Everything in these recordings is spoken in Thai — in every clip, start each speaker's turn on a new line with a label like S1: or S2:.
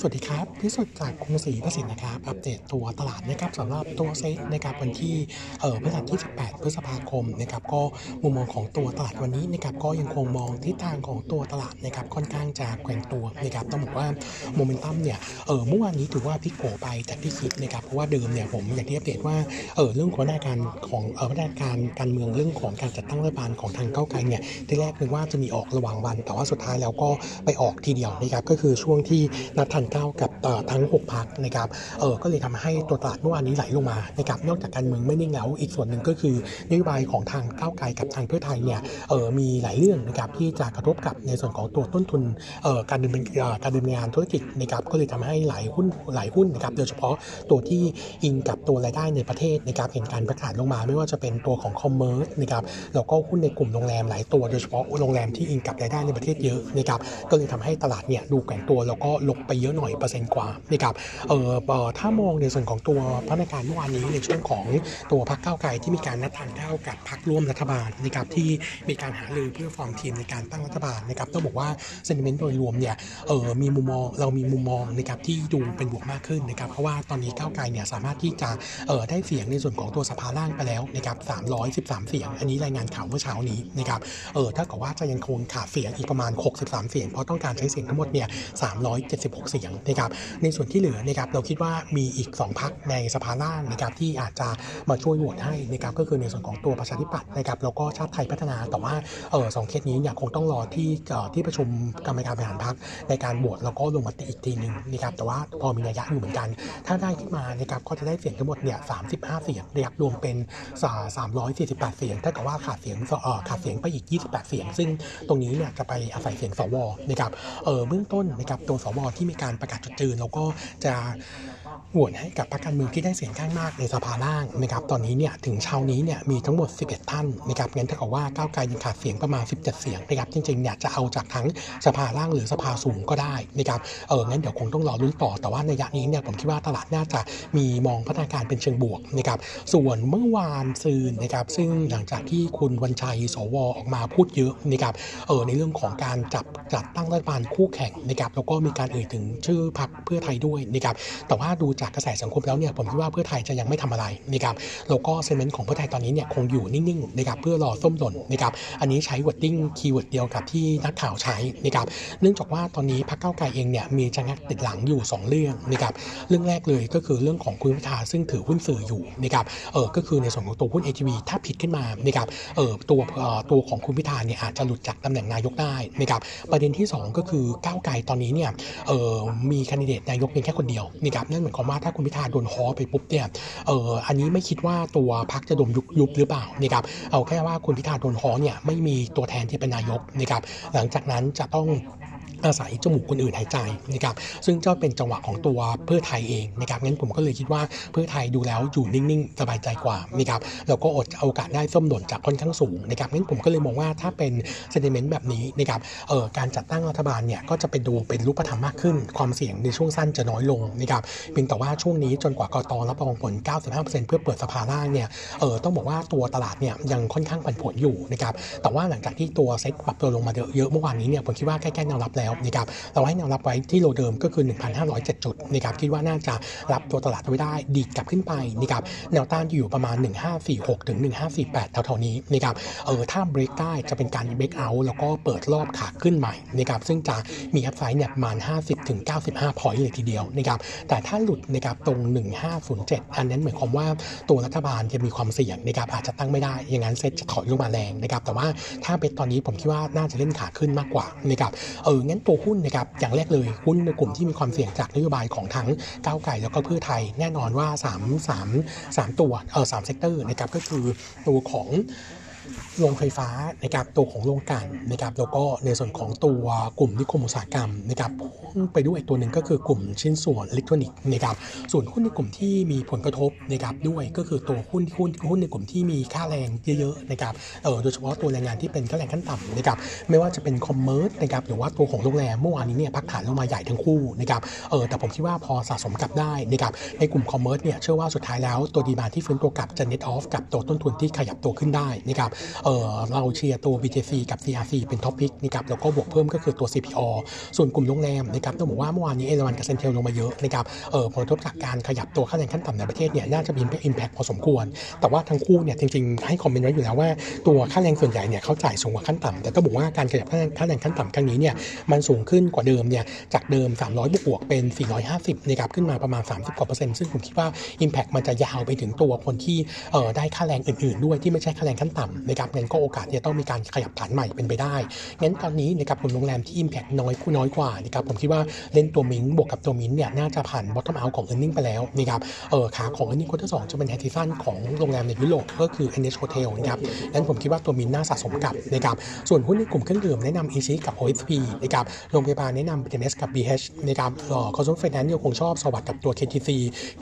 S1: สวัสดีครับ พิสุทธิ์จากกรุงศรีประสิทธิ์นะครับ อัปเดตตัวตลาดนะครับสำหรับตัวเซ็ตนะครับวันที่เอ่อพฤหัสที่ 18 พฤษภาคมนะครับก็มุมมองของตัวตลาดวันนี้นะครับก็ยังคงมองทิศทางของตัวตลาดนะครับค่อนข้างจะแกว่งตัวนะครับต้องบอกว่าโมเมนตัมเนี่ยเออเมื่อวานนี้ถือว่าพลิกโผไปจากที่คิดนะครับเพราะว่าเดิมเนี่ยผมอยางที่อัปเดตว่าเออเรื่องของหน้าการของเออหน้าการการเมืองเรื่องของการจัดตั้งรัฐบาลของทางเก้าไกลเนี่ยที่แรกนึกว่าจะมีออกระหว่างวัน แต่ว่าสุดท้ายแล้วก็ไปออกทีเดียวนะครับก็คือช่วงที่นัดทานข้าวกับทั้ง 6พักนะครับเออก็เลยทำให้ตัวตลาดเมื่อวานนี้ไหลลงมานะครับนอกจากการเมืองไม่นิ่งแล้วอีกส่วนหนึ่งก็คือนโยบายของทางก้าวไกลกับทางเพื่อไทยเนี่ยเออมีหลายเรื่องนะครับที่จะกระทบกับในส่วนของตัวต้นทุนเอ่อการดำเนินการดำเนินงานธุรกิจนะครับก็เลยทำให้หลายหุ้นหลายหุ้นนะครับโดยเฉพาะตัวที่อิงกับตัวรายได้ในประเทศนะครับเห็นการประกาศลงมาไม่ว่าจะเป็นตัวของคอมเมอร์สนะครับแล้วก็หุ้นในกลุ่มโรงแรมหลายตัวโดยเฉพาะโรงแรมที่อิงกับรายได้ในประเทศเยอะนะครับก็เลยทำให้ตลาดเนี่ยดูแกว่งตัวแล้วก็ลงไปเยอะหน่อยเปอร์เซ็นต์กว่านะครับเออถ้ามองในส่วนของตัวพนักงานเมื่อวานนี้ในช่วงของตัวพรรคก้าวไกลที่มีการนัดทานข้าวกับพรรคร่วมรัฐบาลนะครับที่มีการหารือเพื่อฟอร์มทีมในการตั้งรัฐบาลนะครับต้องบอกว่าเซนิเมนต์โดยรวมเนี่ยเออมีมุมมองเรามีมุมมองนะครับที่ดูเป็นบวกมากขึ้นนะครับเพราะว่าตอนนี้ก้าวไกลเนี่ยสามารถที่จะเออได้เสียงในส่วนของตัวสภาล่างไปแล้วนะครับ313 เสียง อันนี้รายงานข่าวเมื่อเช้านี้นะครับเออถ้าเกับว่าจะยังคงขาดเสียงอีกประมาณ 63 เสียงเพราะต้องการใช้เสียงทั้งหมดเนี่ย376 เสียงนะครับในส่วนที่เหลือนะครับเราคิดว่ามีอีก 2พักในสภาล่างนะครับที่อาจจะมาช่วยโหวตให้นะครับก็คือในส่วนของตัวประชาธิปัตย์นะครับแล้วก็ชาติไทยพัฒนาแต่ว่าเออสองเคสนี้เนี่ยคงต้องรอที่เอ่อที่ประชุมกรรมการบริหารพักในการโหวตแล้วก็ลงมติอีกทีหนึ่งนะครับแต่ว่าพอมีนัยยะอยู่เหมือนกัน ถ้าได้ขึ้นมานะครับก็จะได้เสียงทั้งหมดเนี่ย35 เสียงนะครับรวมเป็น 348 เสียงถ้ากับว่าขาดเสียงเอ่อขาดเสียงไปอีก 28 เสียง ซึ่งตรงนี้เนี่ยจะไปอาศัยเสียงสวนะครับเออเบื้องต้นนะครับตัวสวที่มีการประกาศจุดยืนแล้วก็จะ โหวตให้กับพรรคการเมืองที่ได้เสียงข้างมากในสภาล่างนะครับตอนนี้เนี่ยถึงเช้านี้เนี่ยมีทั้งหมด 11 ท่านนะครับงั้นถ้ากับว่าก้าวไกลยังขาดเสียงประมาณ 17 เสียงนะครับจริงๆเนี่ยจะเอาจากทั้งสภาล่างหรือสภาสูงก็ได้นะครับเอองั้นเดี๋ยวคงต้องรอลุ้นต่อแต่ว่าในระยะนี้เนี่ยผมคิดว่าตลาดน่าจะมีมองพัฒนาการเป็นเชิงบวกนะครับส่วนเมื่อวานซืนนะครับซึ่งหลังจากที่คุณวันชัยสวออกมาพูดเยอะนะครับเออในเรื่องของการจับจัดตั้งรัฐบาลคู่แข่งนะครับแล้วก็มีการเอ่ยถึงชื่อพรรคเพื่อไทยด้วยนะครับแต่ว่าดูจากกระแสสังคมแล้วเนี่ยผมคิดว่าเพื่อไทยจะยังไม่ทำอะไรนะครับแล้วก็ sentiment ของเพื่อไทยตอนนี้เนี่ยคงอยู่นิ่งๆนะครับเพื่อรอส้มหล่นนะครับอันนี้ใช้ wording keyword เดียวกับที่นักข่าวใช้นะครับเนื่องจากว่าตอนนี้พรรคเก้าไกลเองเนี่ยมีจังักติดหลังอยู่ 2 เรื่องนะครับเรื่องแรกเลยก็คือเรื่องของคุณพิธาซึ่งถือหุ้นสื่ออยู่นะครับเออก็คือในส่วนของตัวหุ้น ATV ถ้าผิดขึ้นมานะครับเออตัวเออตัวของคุณพิธาเนี่ยอาจจะหลุดจากตำแหน่งนายกได้นะครับประเด็นที่ 2 ก็คือก้าวไกลตอนนี้เนี่ยเออมีคนดิเดตนายกเพียงแค่คนเดียวนะครับนั่นหมายความว่าถ้าคุณพิธาโดนฮอไปปุ๊บเนี่ยเอออันนี้ไม่คิดว่าตัวพรรคจะโดนยุบยุบหรือเปล่านะครับเอาแค่ว่าคุณพิธาโดนฮอเนี่ยไม่มีตัวแทนที่เป็นนายกนะครับหลังจากนั้นจะต้อง อาศัยจมูกคนอื่นหายใจนะครับซึ่งจะเป็นจังหวะของตัวเพื่อไทยเองนะครับงั้นผมก็เลยคิดว่าเพื่อไทยดูแล้วอยู่นิ่งๆ สบายใจกว่านะครับแล้วก็อดโอกาสได้ส้มหล่นจากค่อนข้างสูงนะครับงั้นผมก็เลยมองว่าถ้าเป็นเซนติเมนต์แบบนี้นะครับเอ่อการจัดตั้งรัฐบาลเนี่ยก็จะเป็นดูเป็นรูปธรรมมากขึ้น ความเสี่ยงในช่วงสั้นจะน้อยลงนะครับเพียงแต่ว่าช่วงนี้จนกว่ากตรับรองผล 95%เพื่อเปิดสภาล่างเนี่ยเออต้องบอกว่าตัวตลาดเนี่ยยังค่อนข้างผันผวนอยู่นะครับแต่ว่าหลังจากที่ตัวเซ็ตปรับตัวลงมาเยอะเมื่อวานนี้เนี่ยผมคิดว่าใกล้ๆแนวรับแล้วนะครับเราให้แนวรับไว้ที่โลเดิมก็คือ 1,507 จุดนะครับคิดว่าน่าจะรับตัวตลาดไว้ได้ดีดกลับขึ้นไปนะครับแนวต้านอยู่ประมาณ 1546 ถึง 1548แถวๆนี้นะครับเออถ้าเบรกได้จะเป็นการเบรกเอาท์แล้วก็เปิดรอบขาขึ้นใหม่นะครับซึ่งจะมีอัพไซด์เนี่ยประมาณ 50ถึง95 point เลยทีเดียวนะครับแต่ถ้าหลุดนะครับตรง 1507 อันนั้นหมายความว่าตัวรัฐบาลจะมีความเสี่ยงนะครับอาจจะตั้งไม่ได้อย่างนั้นเซ็ตจะถอยลงมาแรงนะครับแต่ว่าถ้าเป็นตอนนี้ผมคิดว่าน่าจะเล่นขาขึ้นมากกว่านะครับเอองั้นตัวหุ้นนะครับอย่างแรกเลยหุ้นในกลุ่มที่มีความเสี่ยงจากนโยบายของทั้งก้าวไก่แล้วก็เพื่อไทยแน่นอนว่า 3 3 3 ตัวเออ sector นะครับก็คือตัวของ โรงไฟฟ้านะครับตัวของโรงกลั่นนะครับแล้วก็ในส่วนของตัวกลุ่มนิคมอุตสาหกรรมนะครับพ่วงไปด้วยอีกตัวหนึ่งก็คือกลุ่มชิ้นส่วนอิเล็กทรอนิกส์นะครับส่วนหุ้นในกลุ่มที่มีผลกระทบนะครับด้วยก็คือตัวหุ้นหุ้นหุ้นในกลุ่มที่มีค่าแรงเยอะๆนะครับเออโดยเฉพาะตัวแรงงานที่เป็นค่าแรงขั้นต่ำนะครับไม่ว่าจะเป็น commerce นะครับหรือว่าตัวของโรงแรมเมื่อวานนี้เนี่ยพักฐานลงมาใหญ่ทั้งคู่นะครับเออแต่ผมคิดว่าพอสะสมกลับได้นะครับในกลุ่ม commerce เนี่ยเชื่อว่าสุดท้ายแล้วตัว demand ที่ฟื้นตัวกลับจะ net off กับตัวต้นทุนที่ขยับตัวขึ้นได้นะครับเราเชียร์ตัว BJC กับ CRC เป็น top pick นะครับแล้วก็บวกเพิ่มก็คือตัว CPALL ส่วนกลุ่มโรงแรมนะครับต้องบอกว่าเมื่อวานนี้เอราวัณกับ CENTEL ลงมาเยอะนะครับเออผลกระทบจากการขยับตัวค่าแรงขั้นต่ำในประเทศเนี่ยน่าจะมี impact พอสมควร แต่ว่าทั้งคู่เนี่ยจริงๆ ให้ comment ไว้อยู่แล้วว่าตัวค่าแรงส่วนใหญ่เนี่ยเขาจ่ายสูงกว่าขั้นต่ำแต่ต้องบอกว่าการขยับค่าแรงค่าแรงขั้นต่ำครั้งนี้เนี่ยมันสูงขึ้นกว่าเดิมเนี่ยจากเดิม 300 บวกเป็น 450นะครับขึ้นมาประมาณ 30กว่าเปอร์เซ็นต์ซึ่งผมคิดว่า Impact มันจะยาวไปถึงตัวคนที่เออได้ค่าแรงอื่นๆ ด้วยที่ไม่ใช่ค่าแรงขั้นต่ำนะครับงั้นก็โอกาสที่จะต้องมีการขยับฐานใหม่เป็นไปได้งั้นตอนนี้นะครับกลุ่มโรงแรมที่ Impact น้อยคู่น้อยกว่านะครับผมคิดว่าเล่นตัวมิ้นบวกกับตัวมินเนี่ยน่าจะผ่าน bottom out ของ earning ไปแล้วนะครับเออขาของ earning quarter สองจะเป็น high season ของโรงแรมในยุโรปก็คือ NH Hotel นะครับงั้นผมคิดว่าตัวมินน่าสะสมกับนะครับส่วนหุ้นในกลุ่มเครื่องดื่มแนะนำ EC กับ OSP นะครับโรงพยาบาลแนะนำ BTS กับ BH นะครับเออ Consumer Finance ยังคงชอบสวัสดิ์กับตัว KTC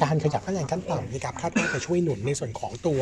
S1: การขยับค่าแรงขั้นต่ำนะครับคาดว่าจะช่วยหนุนในส่วนของตัว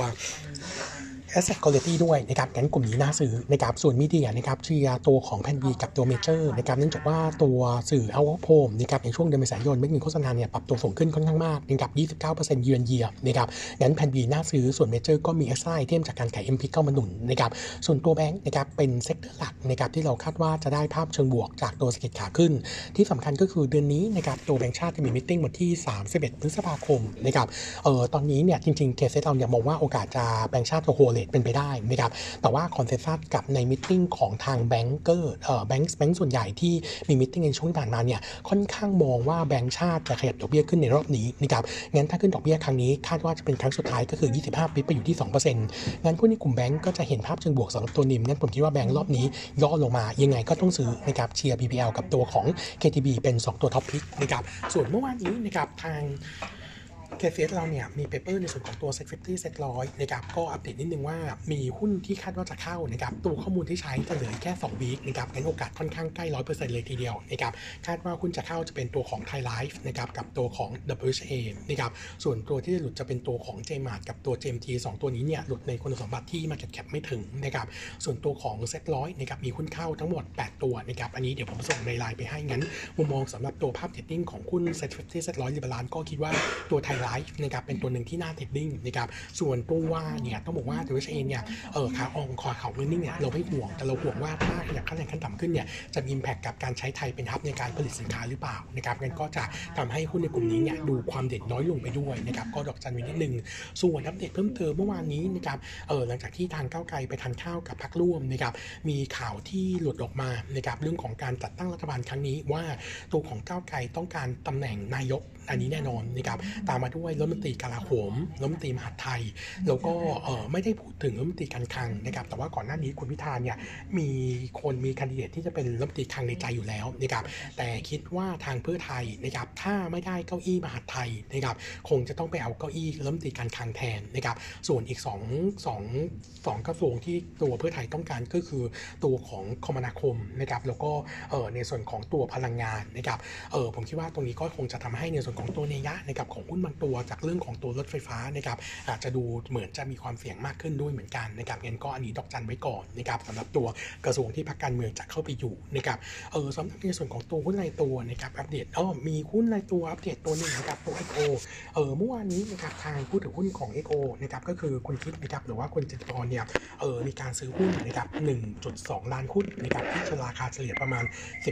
S1: Asset Quality ด้วยนะครับงั้นกลุ่มนี้น่าซื้อนะครับส่วน media นะครับเชียร์ตัวของ Plan B กับตัว Major นะครับเนื่องจากว่าตัวสื่อเอาโ o มนะครับในช่วงเดือนเมษายนเม็ดเงินโฆษณาเนี่ยปรับตัวสูงขึ้นค่อนข้างมากนะครับ29%เยือนเยียนะครับงั้น Plan B น่าซื้อส่วน Major ก็มี s อ i เทียมจากการขาย MPIC เข้ามาหนุนนะครับส่วนตัวแบงค์นะครับเป็น sector หลักนะครับที่เราคาดว่าจะได้ภาพเชิงบวกจากตัวเศรษฐกิจขาขึ้น ที่สำคัญก็คือเดือนนี้นะครับตัวแบงค์ชาติจะมี meeting วันที่ 31 พฤษภาคมนะครับเออตอนนี้เนี่ยจริงๆเคสเราเนี่ยมองว่าโอกาสจะแบงค์ชาติ hold เป็นไปได้นะครับแต่ว่า consensus กับใน meeting ของทาง banker เอ่อแบงก์แบงก์ส่วนใหญ่ที่มี meeting ในช่วงที่ผ่านมาเนี่ยค่อนข้างมองว่าแบงก์ชาติจะขยับดอกเบี้ยขึ้นในรอบนี้นะครับงั้นถ้าขึ้นดอกเบี้ยครั้งนี้คาดว่าจะเป็นครั้งสุดท้ายก็คือ 25 bps ไปอยู่ที่ 2%งั้นหุ้นในกลุ่มแบงก์ก็จะเห็นภาพเชิงบวกสำหรับตัว NIM งั้นผมคิดว่าแบงก์รอบนี้ย่อลงมายังไงก็ต้องซื้อนะครับเชียร์ BBL กับตัวของ KTB เป็น 2 ตัว top pick นะครับส่วนเมื่อวานนี้นะครับทาง KCS เราเนี่ยมี paper ในส่วนของตัว Set 50 Set 100นะครับก็อัปเดตนิดนึงว่ามีหุ้นที่คาดว่าจะเข้านะครับตัวข้อมูลที่ใช้จะเหลือแค่2 week นะครับงั้นโอกาสค่อนข้างใกล้100%เลยทีเดียวนะครับคาดว่าหุ้นจะเข้าจะเป็นตัวของ Thai Life นะครับกับตัวของ WHA นะครับส่วนตัวที่จะหลุดจะเป็นตัวของ JMART กับตัว JMT 2 ตัวนี้เนี่ยหลุดในคุณสมบัติที่ Market Cap ไม่ถึงนะครับส่วนตัวของ Set 100นะครับมีหุ้นเข้าทั้งหมด 8 ตัวนะครับอันนี้เดี๋ยวผมส่งในไลน์ไปให้งั้น มุมมองสำหรับตัวภาพ trading ของหุ้น Set 50 Set 100 rebalance ก็คิดว่าตัว Thai Life นะครับเป็นตัวหนึ่งที่น่า trading นะครับส่วนตัว WHA เนี่ยต้องบอกว่า WHA เนี่ยเออขาอองคอเขาเรื่องนี้เนี่ยเราไม่ห่วงแต่เราห่วงว่าถ้าขยับค่าแรงขั้นต่ำขึ้นเนี่ยจะมี impact กับการใช้ไทยเป็น hub ในการผลิตสินค้าหรือเปล่านะครับงั้นก็จะทำให้หุ้นในกลุ่มนี้เนี่ยดูความเด่นน้อยลงไปด้วยนะครับก็ดอกจันไว้นิดนึงส่วนอัปเดตเพิ่มเติมเมื่อวานนี้นะครับเออหลังจากที่ทางก้าวไกลไปทานข้าวกับพรรคร่วมนะครับมีข่าวที่หลุดออกมานะครับเรื่องของการจัดตั้งรัฐบาลครั้งนี้ว่าตัวของก้าวไกลต้องการตำแหน่งนายกอันนี้แน่นอนนะครับตามมาด้วยรัฐมนตรีกลาโหมรัฐมนตรีมหาดไทย แล้วก็ไม่ได้พูดถึงรัฐมนตรีการคลังนะครับแต่ว่าก่อนหน้านี้คุณพิธาเนี่ยมีคนมีคนดิเดตที่จะเป็นรัฐมนตรีคลังในใจอยู่แล้วนะครับแต่คิดว่าทางเพื่อไทยนะครับถ้าไม่ได้เก้าอี้มหาดไทยนะครับคงจะต้องไปเอาเก้าอี้รัฐมนตรีการคลังแทนนะครับส่วนอีก2 2 2กระทรวงที่ตัวเพื่อไทยต้องการก็คือตัวของคมนาคมนะครับแล้วก็ในส่วนของตัวพลังงานนะครับผมคิดว่าตรงนี้ก็คงจะทำให้ในส่วนของตัวเนยะนะครับของหุ้นบางตัวัวจากเรื่องของตัวรถไฟฟ้านะครับอาจจะดูเหมือนจะมีความเสี่ยงมากขึ้นด้วยเหมือนกันนะครับงั้นก็อันนี้ดอกจันไว้ก่อนนะครับสำหรับตัวกระทรวงที่พรรคการเมืองจะเข้าไปอยู่นะครับเออสำหรับในส่วนของตัวหุ้นรายตัวนะครับอัปเดตอ๋อมีหุ้นรายตัวอัปเดตตัวหนึ่งนะครับตัว XO เออเมื่อวานนี้นะครับทางผู้ถือหุ้นของ XO นะครับก็คือคุณคิดนะครับหรือว่าคุณจิตรกรเนี่ยเออมีการซื้อหุ้นนะครับ1.2 ล้านหุ้นนะครับที่ราคาเฉลี่ยประมาณ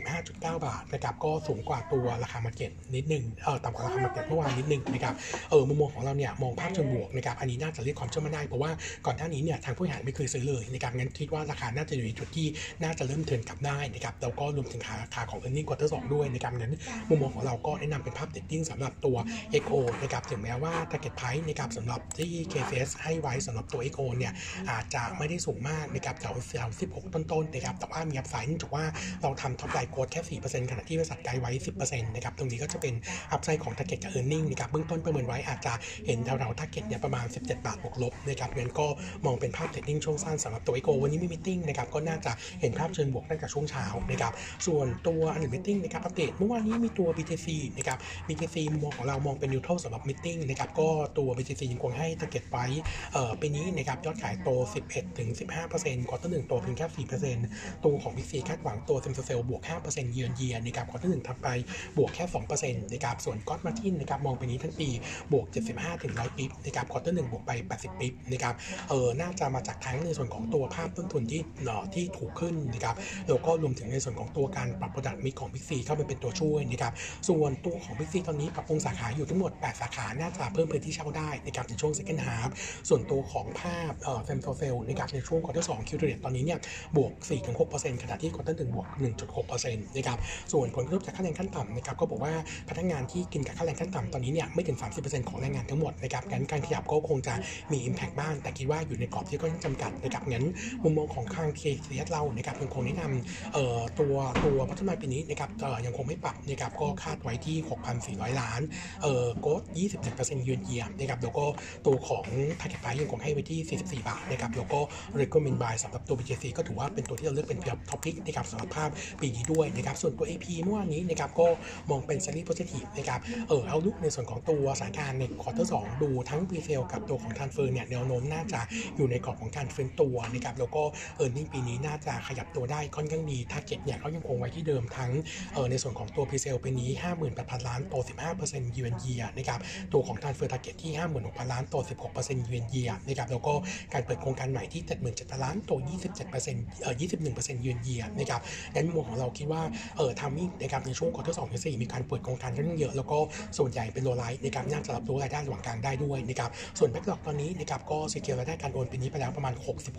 S1: 15.9 บาทนะครับก็สูงกว่าตัวราคามาเก็ตนิดนึงเออต่ำกว่าราคามาเก็ตเมื่อวานนิดนึงนะครับเออมุมมองของเราเนี่ยมองภาพเชิงบวกนะครับอันนี้น่าจะเรียกความเชื่อมั่นได้เพราะว่าก่อนหน้านี้เนี่ยทางผู้บริหารไม่เคยซื้อเลยนะครับงั้นคิดว่าราคาน่าจะอยู่ในจุดที่น่าจะเริ่มเทินกลับได้นะครับแล้วก็รวมถึงราคาของ e a r n i n g quarter 2ด้วยนะครับงั้นมุมมองของเราก็แนะนำเป็นภาพ trading สำหรับตัว XO นะครับถึงแม้ว่า target price นะครับสำหรับที่ KCS ให้ไว้สำหรับตัว XO เนี่ยอาจจะไม่ได้สูงมากนะครับแถวแถว16 ต้นๆนะครับแต่ว่ามี upside เนื่องจากว่าเราทำ topline growth แค่4%ขณะที่บริษัทไกด์ไว้ 10%นะครับตรงนี้ก็จะเป็น upside ของ target กับ earning นะครับเบื้องต้นประเมินไว้อาจจะเห็นแถวๆ target เนี่ยประมาณ 17 บาทบวกลบนะครับงั้นก็มองเป็นภาพ trading ช่วงสั้นสำหรับตัวไอโกวันนี้มี meeting นะครับก็น่าจะเห็นภาพเชิงบวกตั้งแต่ช่วงเช้านะครับส่วนตัวอันดับมิติ้นะครับอัปเดตเมื่อวานนี้มีตัว BTC นะครับ BTC มองของเรามองเป็น neutral สำหรับ meeting นะครับก็ตัว BTC ยังคงให้ทักเก็ตไว้เอ่อปีนี้นะครับยอดขายโต 11ถึง15% quarter หนึ่งโตเพียงแค่4%ตัวของ BJC คาดหวังตัว same store sale บวก5%เยือนเยียนะครับ quarter หนึ่งทำไปบวกแค่2%นะครับส่วน gross margin นะครับมองปีนี้ทั้งปีบวก 75ถึง100 bps นะครับ quarter หนึ่งบวกไป 80 bps นะครับเออน่าจะมาจากทั้งในส่วนของตัวภาพต้นทุนที่เอ่อที่ถูกขึ้นนะครับแล้วก็รวมถึงในส่วนของตัวการปรับ Product Mix ของ Big C เข้าไปเป็นตัวช่วยนะครับส่วนตัวของ Big C ตอนนี้ปรับปรุงสาขาอยู่ทั้งหมด 8 สาขาน่าจะเพิ่มพื้นที่เช่าได้นะครับในช่วง second half ส่วนตัวของภาพเอ่อ same store sale นะครับในช่วง quarter สอง Q to date ตอนนี้เนี่ยบวก 4-6%ขณะที่ quarter หนึ่งบวก 1.6%นะครับส่วนผลกระทบจากค่าแรงขั้นต่ำนะครับก็บอกว่าพนักงานที่อิงกับค่าแรงขั้นต่ำตอนนี้เนี่ยไม่ถึง30%ของแรงงานทั้งหมดนะครับงั้นการขยับก็คงจะมี Impact บ้าง แต่คิดว่าอยู่ในกรอบที่ก็ยังจำกัดนะครับงั้นมุมมองของทาง KCS เรานะครับยังคงแนะนำเอ่อตัวตัวพัฒนาปีนี้นะครับเอ่อยังคงไม่ปรับนะครับก็คาดไว้ที่ 6,400 ล้านเอ่อ growth 27%ยืนเยียมนะครับแล้วก็ตัวของ Target Price ยังคงให้ไว้ที่ 44 บาทนะครับแล้วก็ Recommend Buy สำหรับตัว BJC ก็ถือว่าเป็นตัวที่เราเลือกเป็น top pick นะครับสำหรับภาพปีนี้ด้วยนะครับส่วนตัว AP เมื่อวานนี้นะครับก็มองเป็น Sally Positive นะครับเออเอาลุกในส่วนของตัวสถานการณ์ในควอเตอร์สดูทั้ง p r e s a l e กับตัวของ Transfer เนี่ยแนวโน้มน่าจะอยู่ในกรอบของการฟื้นตัวนะครับแล้วก็ e a r n i n g ปีนี้น่าจะขยับตัวได้ค่อนข้างดี Target เนี่ยเขายังคงไว้ที่เดิมทั้งเออในส่วนของตัว p r e s a l e ปีนี้ 58,000 ล้านโต 15% year on year นะครับตัวของ Transfer Target ที่ 56,000 ล้านโต 16% year on year นะครับแล้วก็การเปิดโครงการใหม่ที่ 77,000 ล้านโต 27%เอ่อ21% year on year นะครับงั้นมุมของเราคิดว่าเออ timing นะครับในช่วง quarter สองถึงสี่มีการเปิดโครงการค่อนข้างเยอะแล้วก็ส่วนใหญ่เป็น low-rise นะครับน่าจะรับรู้รายได้ระหว่างกลางได้ด้วยนะครับส่วน backlog ตอนนี้นะครับก็ secure รายได้การโอนปีนี้ไปแล้วประมาณ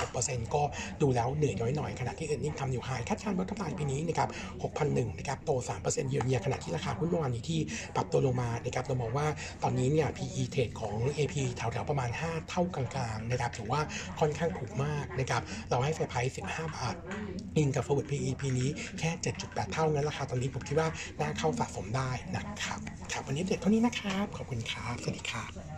S1: 66%ก็ดูแล้วเหนื่อยน้อยหน่อยขณะที่ earning ทำ new high คาดการณ์ว่าทั้งปลายปีนี้นะครับ6,001นะครับโต 3%เยือนเยียขณะที่ราคาหุ้นเมื่อวานนี้ที่ปรับตัวลงมานะครับเรามองว่าตอนนี้เนี่ย PE trade ของ AP แถวๆประมาณ 5 เท่ากลางๆนะครับถือว่าค่อนข้างถูกมากนะครับเราให้ fair price 15 บาทอิงกับ forward PE ปีนี้แค่ 7.8 เท่านั้นราคาตอนนี้ผมคิดว่าน่าเข้าสะสมได้นะครับครับวันนี้เด็ดเท่านี้นะครับขอบคุณครับสวัสดีครับ